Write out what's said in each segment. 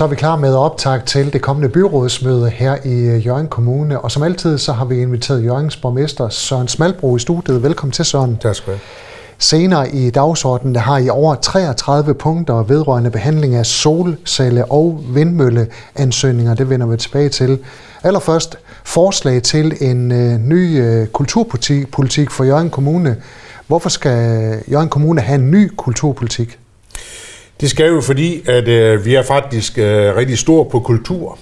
Så er vi klar med optag til det kommende byrådsmøde her i Jørgen Kommune. Og som altid, så har vi inviteret Jørgens borgmester Søren Smalbro i studiet. Velkommen til, Søren. Tak skal du have. Senere i dagsordenen har I over 33 punkter vedrørende behandling af solcelle- og vindmølleansøgninger. Det vender vi tilbage til. Allerførst forslag til en øh, ny øh, kulturpolitik for Jørgen Kommune. Hvorfor skal Jørgen Kommune have en ny kulturpolitik? Det skal jo fordi, at øh, vi er faktisk øh, rigtig store på kultur.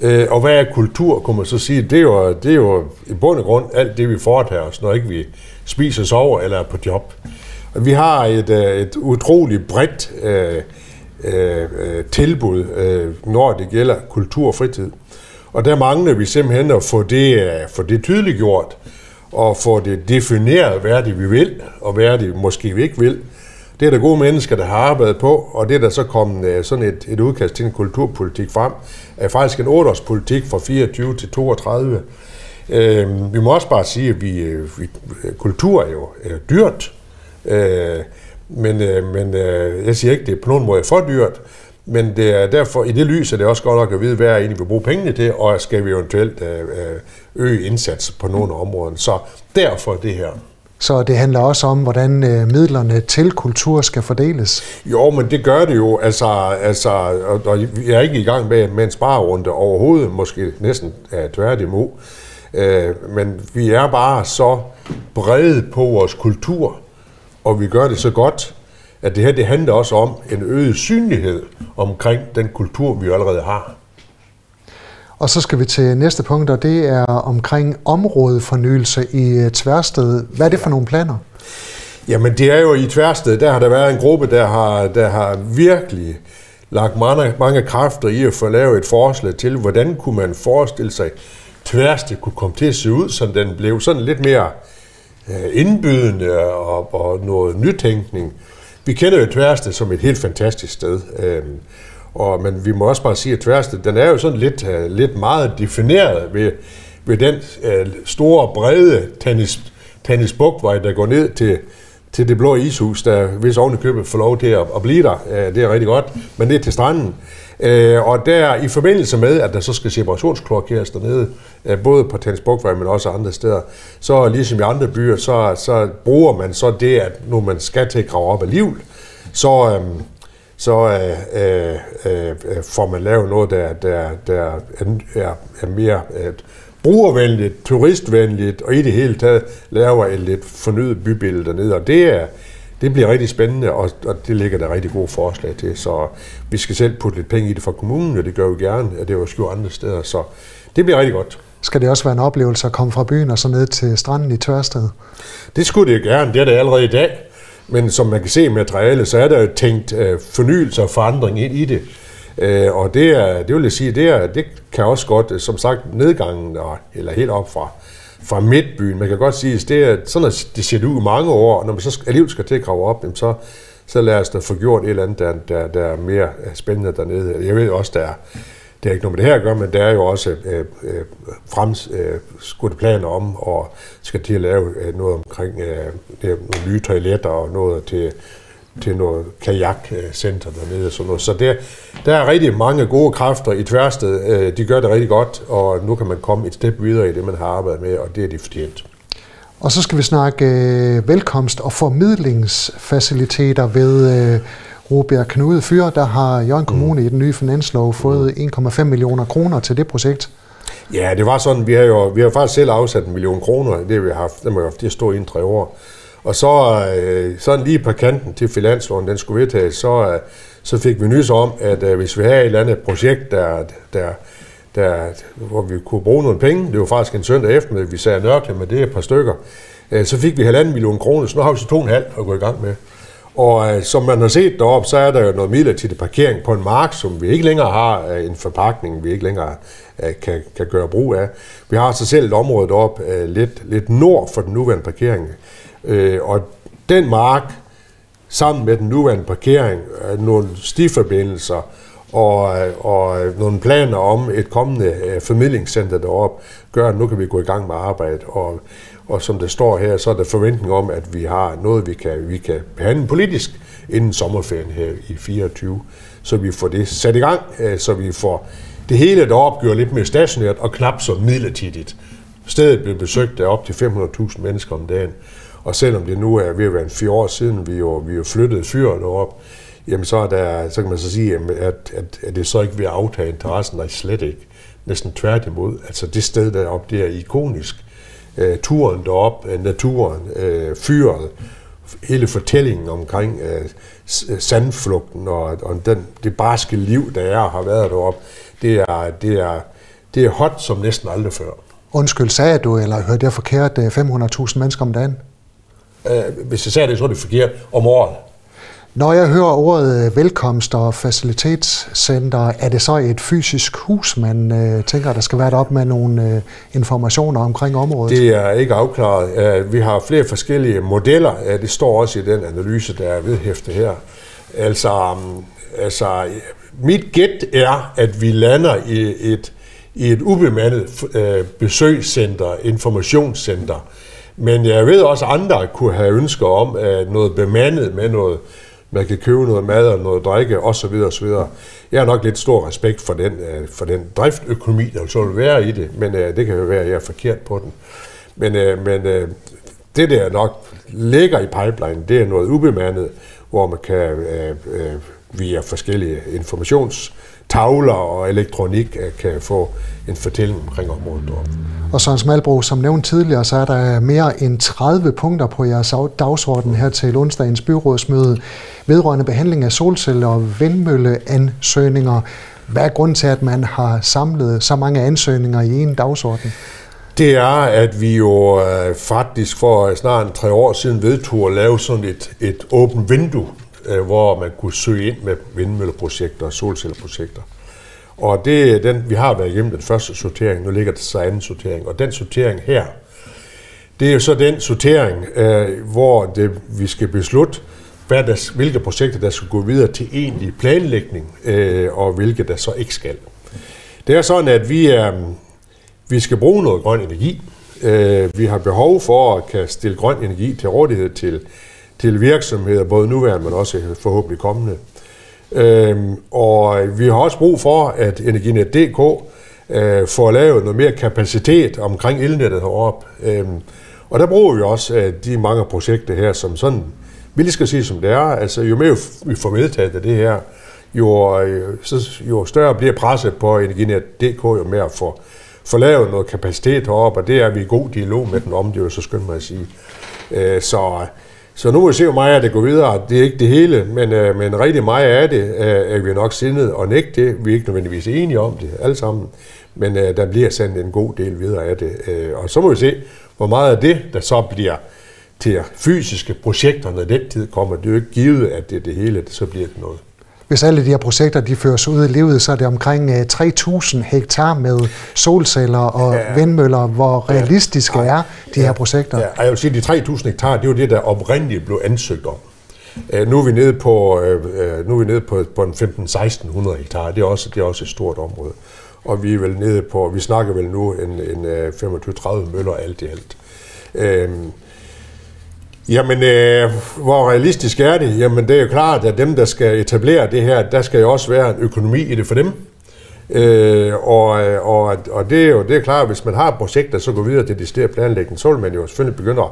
Øh, og hvad er kultur, kunne man så sige? Det er, jo, det er jo i bund og grund alt det, vi foretager os, når ikke vi spiser, sover eller er på job. Og vi har et, øh, et utroligt bredt øh, øh, øh tilbud, øh, når det gælder kultur og fritid. Og der mangler vi simpelthen at få det, øh, få det tydeliggjort og få det defineret, hvad det, vi vil, og hvad det, måske vi ikke vil. Det er der gode mennesker, der har arbejdet på, og det er der så kommet øh, sådan et, et udkast til en kulturpolitik frem, er faktisk en 8-årspolitik fra 24 til 32. Øh, vi må også bare sige, at vi, øh, vi, kultur er jo er dyrt, øh, men, øh, men øh, jeg siger ikke, at det er på nogen måde for dyrt, men det er derfor, i det lys er det også godt nok at vide, hvad jeg egentlig vi bruge pengene til, og skal vi eventuelt øge indsats på nogle områder. Så derfor det her. Så det handler også om, hvordan øh, midlerne til kultur skal fordeles? Jo, men det gør det jo. Altså, altså, og, og vi er ikke i gang med, med en sparerunde overhovedet, måske næsten ja, tværtimod. Øh, men vi er bare så brede på vores kultur, og vi gør det så godt, at det her det handler også om en øget synlighed omkring den kultur, vi allerede har. Og så skal vi til næste punkt, og det er omkring områdefornyelse i øh, Tværsted. Hvad er det for nogle planer? Jamen det er jo i Tværsted, der har der været en gruppe, der har, der har virkelig lagt mange, mange kræfter i at få lavet et forslag til, hvordan kunne man forestille sig, Tværsted kunne komme til at se ud, så den blev sådan lidt mere øh, indbydende og, og noget nytænkning. Vi kender jo Tværsted som et helt fantastisk sted. Øhm, og, men vi må også bare sige, at tværste, den er jo sådan lidt, uh, lidt meget defineret ved, ved den uh, store, brede tennis, tennisbugtvej, der går ned til, til det blå ishus, der hvis ovenikøbet får lov til at, at blive der. Uh, det er rigtig godt, men ned til stranden. Uh, og der i forbindelse med, at der så skal separationskloakeres dernede, uh, både på Tennisbugtvej, men også andre steder, så ligesom i andre byer, så, så bruger man så det, at når man skal til at grave op alligevel, så, uh, så øh, øh, øh, får man lavet noget, der, der, der er, er mere øh, brugervenligt, turistvenligt, og i det hele taget laver et lidt fornyet bybillede dernede. Og det, er, det bliver rigtig spændende, og, og det ligger der rigtig gode forslag til. Så vi skal selv putte lidt penge i det fra kommunen, og det gør vi gerne, og det er jo sgu andre steder. Så det bliver rigtig godt. Skal det også være en oplevelse at komme fra byen og så ned til stranden i Tørsted? Det skulle det gerne. Det er det allerede i dag. Men som man kan se i materialet, så er der jo tænkt øh, fornyelse og forandring ind i det. Øh, og det, er, det vil jeg sige, det, er, det kan også godt, øh, som sagt, nedgangen, eller helt op fra, fra midtbyen, man kan godt sige, at det er sådan, at det ser ud i mange år, og når man så alligevel skal til at grave op, så, så lad os da få gjort et eller andet, der, der, der er mere øh, spændende dernede. Jeg ved også, der er, det har ikke noget med det her at gøre, men der er jo også øh, øh, fremskudte øh, planer om, og skal til at lave øh, noget omkring øh, nogle nye toiletter og noget til, til noget kajakcenter dernede og sådan noget. Så der, der er rigtig mange gode kræfter i Tværsted. Øh, de gør det rigtig godt, og nu kan man komme et step videre i det, man har arbejdet med, og det er de fortjent. Og så skal vi snakke øh, velkomst og formidlingsfaciliteter ved øh, Robert Knude Fyr, der har Jørgen Kommune mm. i den nye finanslov fået 1,5 millioner kroner til det projekt. Ja, det var sådan, vi har jo vi har faktisk selv afsat en million kroner, det har vi haft, det har haft, det stået i en tre år. Og så øh, sådan lige på kanten til finansloven, den skulle vedtages, så, øh, så fik vi nys om, at øh, hvis vi havde et eller andet projekt, der, der, der, hvor vi kunne bruge nogle penge, det var faktisk en søndag eftermiddag, vi sagde nørkle med det et par stykker, så fik vi halvanden million kroner, så nu har vi så to og en halv at gå i gang med. Og øh, som man har set deroppe, så er der jo noget midlertidig parkering på en mark, som vi ikke længere har øh, en forpakning, vi ikke længere øh, kan, kan gøre brug af. Vi har så selv et område deroppe øh, lidt, lidt nord for den nuværende parkering. Øh, og den mark, sammen med den nuværende parkering, øh, nogle stiforbindelser og, og nogle planer om et kommende øh, formidlingscenter deroppe, gør, at nu kan vi gå i gang med arbejdet. Og og som det står her, så er der forventning om, at vi har noget, vi kan, vi kan behandle politisk inden sommerferien her i 24, så vi får det sat i gang, øh, så vi får det hele deroppe gjort lidt mere stationært og knap så midlertidigt. Stedet blev besøgt af op til 500.000 mennesker om dagen, og selvom det nu er ved at være en fire år siden, vi jo, vi jo flyttede fyret op, jamen så, er der, så kan man så sige, at, at, at det så ikke at aftage interessen, nej slet ikke. Næsten tværtimod. Altså det sted deroppe, det er ikonisk. Uh, turen derop, uh, naturen, uh, fyret, hele fortællingen omkring uh, sandflugten og, og den, det barske liv, der er har været deroppe, det er, det er, det er hot som næsten aldrig før. Undskyld, sagde du, eller hørte jeg forkert, 500.000 mennesker om dagen? Uh, hvis jeg sagde det, så er det forkert om året. Når jeg hører ordet øh, velkomst og facilitetscenter, er det så et fysisk hus, man øh, tænker, der skal være op med nogle øh, informationer omkring området? Det er ikke afklaret. Øh, vi har flere forskellige modeller. Det står også i den analyse, der er vedhæftet her. Altså, mm, altså mit gæt er, at vi lander i et, i et ubemandet øh, besøgscenter, informationscenter. Men jeg ved også, at andre kunne have ønsker om noget bemandet med noget man kan købe noget mad og noget drikke osv. osv. Jeg har nok lidt stor respekt for den, øh, for den driftøkonomi, der så vil være i det, men øh, det kan jo være, at jeg er forkert på den. Men, øh, men det der nok ligger i pipeline, det er noget ubemandet, hvor man kan via forskellige informationstavler og elektronik kan få en fortælling omkring området deroppe. Og Søren Smalbro, som nævnt tidligere, så er der mere end 30 punkter på jeres dagsorden her til onsdagens byrådsmøde vedrørende behandling af solceller og vindmølleansøgninger. Hvad er grunden til, at man har samlet så mange ansøgninger i en dagsorden? Det er, at vi jo øh, faktisk for snart tre år siden vedtog at lave sådan et, et åbent vindue, øh, hvor man kunne søge ind med vindmølleprojekter og solcellerprojekter. Og det, den, vi har været igennem den første sortering, nu ligger der så anden sortering, og den sortering her, det er jo så den sortering, øh, hvor det, vi skal beslutte, hvad der, hvilke projekter, der skal gå videre til egentlig planlægning, øh, og hvilke der så ikke skal. Det er sådan, at vi, er, vi skal bruge noget grøn energi. Øh, vi har behov for at kan stille grøn energi til rådighed til, til virksomheder, både nuværende, men også forhåbentlig kommende. Øhm, og vi har også brug for, at Energinet.dk øh, får lavet noget mere kapacitet omkring elnettet heroppe. Øhm, og der bruger vi også øh, de mange projekter her, som sådan, vi lige skal sige som det er, altså jo mere vi får vedtaget af det her, jo, øh, så, jo større bliver presset på Energinet.dk, jo mere for få lavet noget kapacitet heroppe, og det er vi i god dialog med den om, det er jo så skønt mig at sige. Øh, så så nu må vi se, hvor meget det går videre. Det er ikke det hele, men, øh, men rigtig meget af det øh, er vi nok sindet og nægte det. Vi er ikke nødvendigvis enige om det alle sammen, men øh, der bliver sendt en god del videre af det. Øh, og så må vi se, hvor meget af det, der så bliver til fysiske projekter, når den tid kommer. Det er jo ikke givet, at det er det hele, det så bliver det noget. Hvis alle de her projekter de føres ud i livet, så er det omkring 3.000 øh, hektar med solceller og ja. vindmøller. Hvor realistiske ja. er de ja. her projekter? Ja. Jeg vil sige, at de 3.000 hektar, det er jo det, der oprindeligt blev ansøgt om. Øh, nu er vi nede på, øh, nu er vi nede på, på en 15-1600 hektar. Det er, også, det er også et stort område. Og vi er vel nede på, vi snakker vel nu en, en 25-30 møller alt i alt. Øhm, Jamen, øh, hvor realistisk er det? Jamen, det er jo klart, at dem, der skal etablere det her, der skal jo også være en økonomi i det for dem. Øh, og, og, og det er jo det er klart, at hvis man har projekter, så går videre til det stedet planlægning, så vil man jo selvfølgelig begynde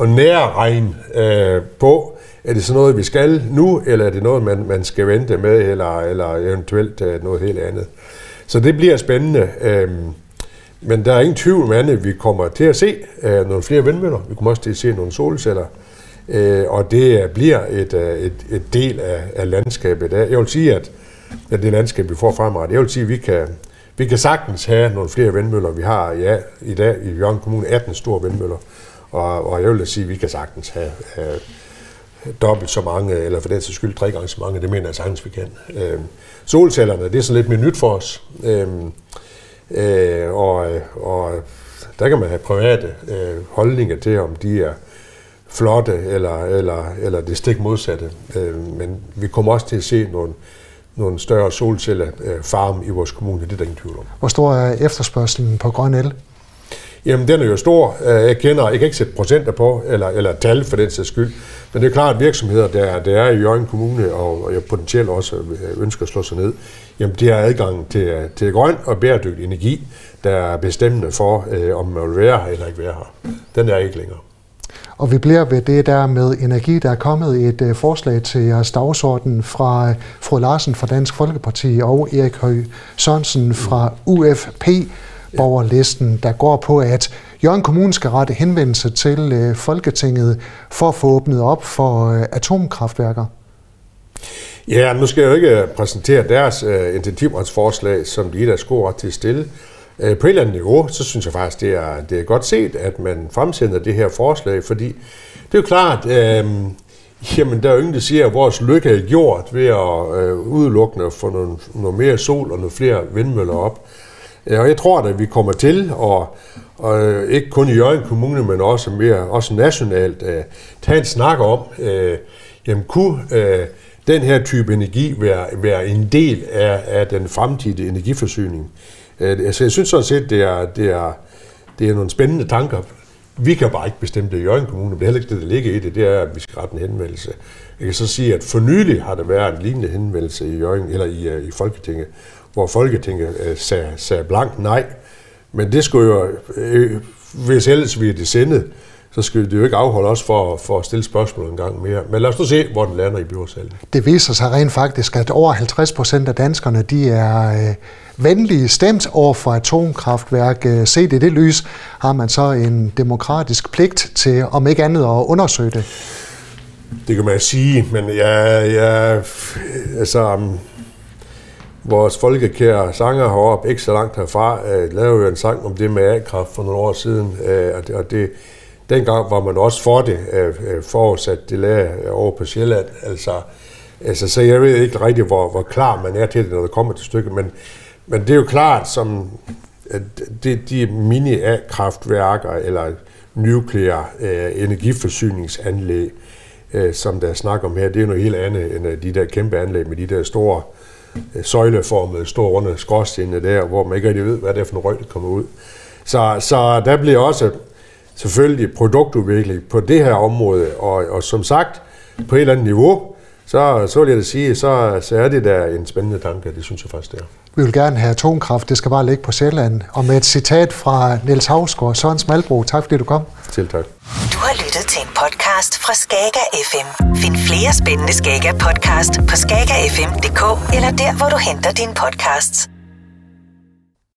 at nærregne øh, på, er det så noget, vi skal nu, eller er det noget, man, man skal vente med, eller, eller eventuelt øh, noget helt andet. Så det bliver spændende. Øh, men der er ingen tvivl om andet, vi kommer til at se uh, nogle flere vindmøller. Vi kommer også til at se nogle solceller. Uh, og det bliver et, uh, et, et del af, af landskabet. Jeg vil sige, at, at det landskab, vi får fremrettet, jeg vil sige, at vi kan, vi kan sagtens have nogle flere vindmøller. Vi har ja, i dag i Jørgen Kommune 18 store vindmøller. Og, og jeg vil da sige, at vi kan sagtens have, have dobbelt så mange, eller for den sags skyld tre gange så mange. Det mener jeg sagtens, vi kan. Uh, solcellerne, det er sådan lidt mere nyt for os. Uh, Øh, og, og der kan man have private øh, holdninger til, om de er flotte eller, eller, eller det stik modsatte. Øh, men vi kommer også til at se nogle, nogle større solcellefarme øh, i vores kommune, det er der ingen tvivl om. Hvor stor er efterspørgselen på grøn el? Jamen den er jo stor. Øh, jeg kender, jeg kan ikke sætte procenter på, eller, eller tal for den sags skyld, men det er klart, at virksomheder, der, der er i Jørgen Kommune, og, og jeg potentielt også øh, ønsker at slå sig ned, jamen det er adgang til, øh, til grøn og bæredygtig energi, der er bestemmende for, øh, om man vil være her eller ikke være her. Den er ikke længere. Og vi bliver ved det der med energi. Der er kommet et øh, forslag til jeres dagsorden fra øh, fru Larsen fra Dansk Folkeparti og Erik Høgh Sørensen fra UFP borgerlisten, der går på, at Jørgen Kommune skal rette henvendelse til øh, Folketinget for at få åbnet op for øh, atomkraftværker. Ja, nu skal jeg jo ikke øh, præsentere deres uh, initiativretsforslag, som de der sko ret til at stille. Øh, på et eller andet niveau, så synes jeg faktisk, det er, det er godt set, at man fremsender det her forslag, fordi det er jo klart, øh, jamen der er jo ingen, der siger, at vores lykke er gjort ved at øh, udelukkende få nogle, noget mere sol og nogle flere vindmøller op. Ja, og jeg tror, at vi kommer til, og, og øh, ikke kun i Jørgen Kommune, men også mere også nationalt, at tage en snak om, øh, jamen kunne øh, den her type energi være, være en del af, af den fremtidige energiforsyning? Øh, altså, jeg synes sådan set, det er, det er, det er nogle spændende tanker. Vi kan bare ikke bestemme det i Jørgen Kommune, men det er heller ikke det, der ligger i det, det er, at vi skal rette en henvendelse. Jeg kan så sige, at for nylig har der været en lignende henvendelse i, Jørgen, eller i, øh, i Folketinget, hvor Folketinget øh, sagde, sagde blankt nej. Men det skulle jo, øh, hvis ellers vi er det sendet, så skal det jo ikke afholde os for, for at stille spørgsmål en gang mere. Men lad os nu se, hvor den lander i byrådsalen. Det viser sig rent faktisk, at over 50 procent af danskerne de er øh, venlige stemt over for atomkraftværk. Se set i det lys har man så en demokratisk pligt til, om ikke andet, at undersøge det. Det kan man sige, men jeg, jeg altså, um, vores folkekære sanger heroppe, ikke så langt herfra, øh, lavede jo en sang om det med A-kraft for nogle år siden, uh, og det, og det Dengang var man også for det, øh, øh forudsat det lag over på Sjælland. Altså, altså, så jeg ved ikke rigtig, hvor, hvor klar man er til det, når det kommer til stykket, men, men det er jo klart, som at det, de mini-kraftværker eller nuklear øh, energiforsyningsanlæg, øh, Øh, som der er snak om her, det er jo noget helt andet end øh, de der kæmpe anlæg med de der store øh, søjleformede, store runde skråstene der, hvor man ikke rigtig ved, hvad det er for en røg, der kommer ud. Så, så der bliver også selvfølgelig produktudvikling på det her område, og, og som sagt, på et eller andet niveau, så, så vil jeg da sige, så, så er det der en spændende tanke, det synes jeg faktisk, det er. Vi vil gerne have atomkraft, det skal bare ligge på Sjælland. Og med et citat fra Niels Havsgaard Søren Smalbro, tak fordi du kom. Selv tak. Du har lyttet til en podcast fra Skager FM. Find flere spændende Skager podcast på skagerfm.dk eller der, hvor du henter dine podcasts.